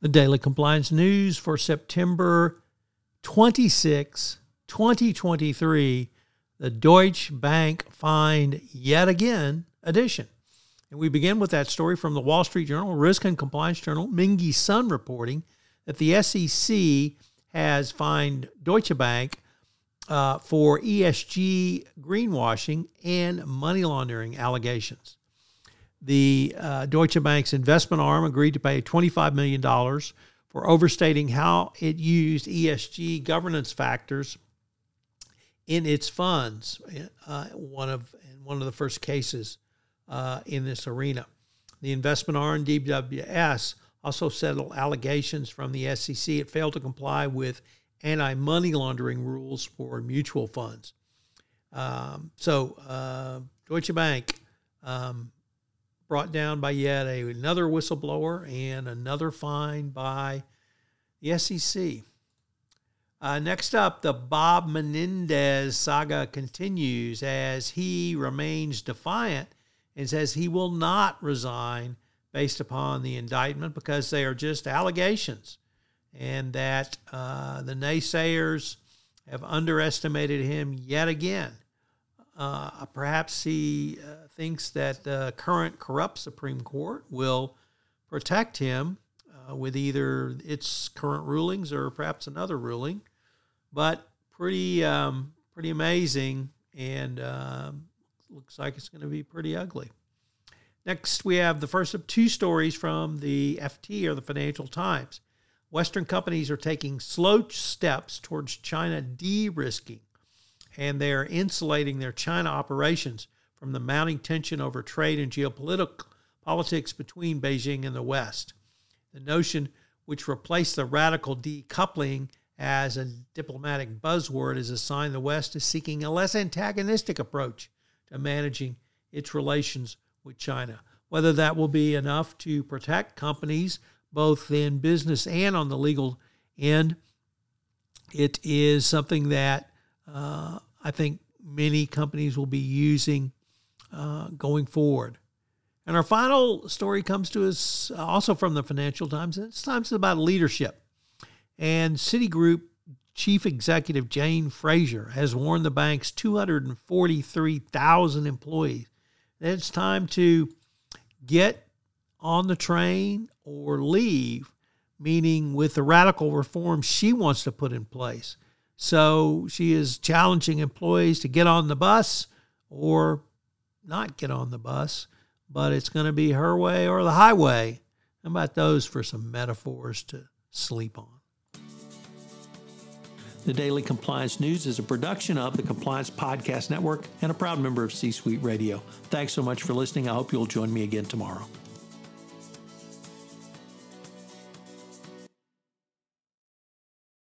The Daily Compliance News for September 26, 2023, the Deutsche Bank fined yet again edition. And we begin with that story from the Wall Street Journal, Risk and Compliance Journal, Mengqi Sun reporting that the SEC has fined Deutsche Bank uh, for ESG greenwashing and money laundering allegations the uh, Deutsche Bank's investment arm agreed to pay $25 million for overstating how it used ESG governance factors in its funds. Uh, one of one of the first cases uh, in this arena. The investment arm DWS also settled allegations from the SEC it failed to comply with anti-money laundering rules for mutual funds. Um, so uh, Deutsche Bank um, brought down by yet a, another whistleblower and another fine by the SEC. Uh, next up, the Bob Menendez saga continues as he remains defiant and says he will not resign based upon the indictment because they are just allegations and that uh, the naysayers have underestimated him yet again. Uh, perhaps he uh, thinks that the current corrupt Supreme Court will protect him uh, with either its current rulings or perhaps another ruling. But pretty, um, pretty amazing, and um, looks like it's going to be pretty ugly. Next, we have the first of two stories from the FT or the Financial Times. Western companies are taking slow steps towards China de risking and they are insulating their China operations from the mounting tension over trade and geopolitical politics between Beijing and the West. The notion, which replaced the radical decoupling as a diplomatic buzzword, is a sign the West is seeking a less antagonistic approach to managing its relations with China. Whether that will be enough to protect companies both in business and on the legal end, it is something that uh, I think many companies will be using uh, going forward. And our final story comes to us also from the Financial Times. This time's about leadership. And Citigroup Chief Executive Jane Fraser has warned the bank's 243,000 employees that it's time to get on the train or leave, meaning with the radical reforms she wants to put in place. So she is challenging employees to get on the bus or not get on the bus, but it's going to be her way or the highway. How about those for some metaphors to sleep on? The Daily Compliance News is a production of the Compliance Podcast Network and a proud member of C Suite Radio. Thanks so much for listening. I hope you'll join me again tomorrow.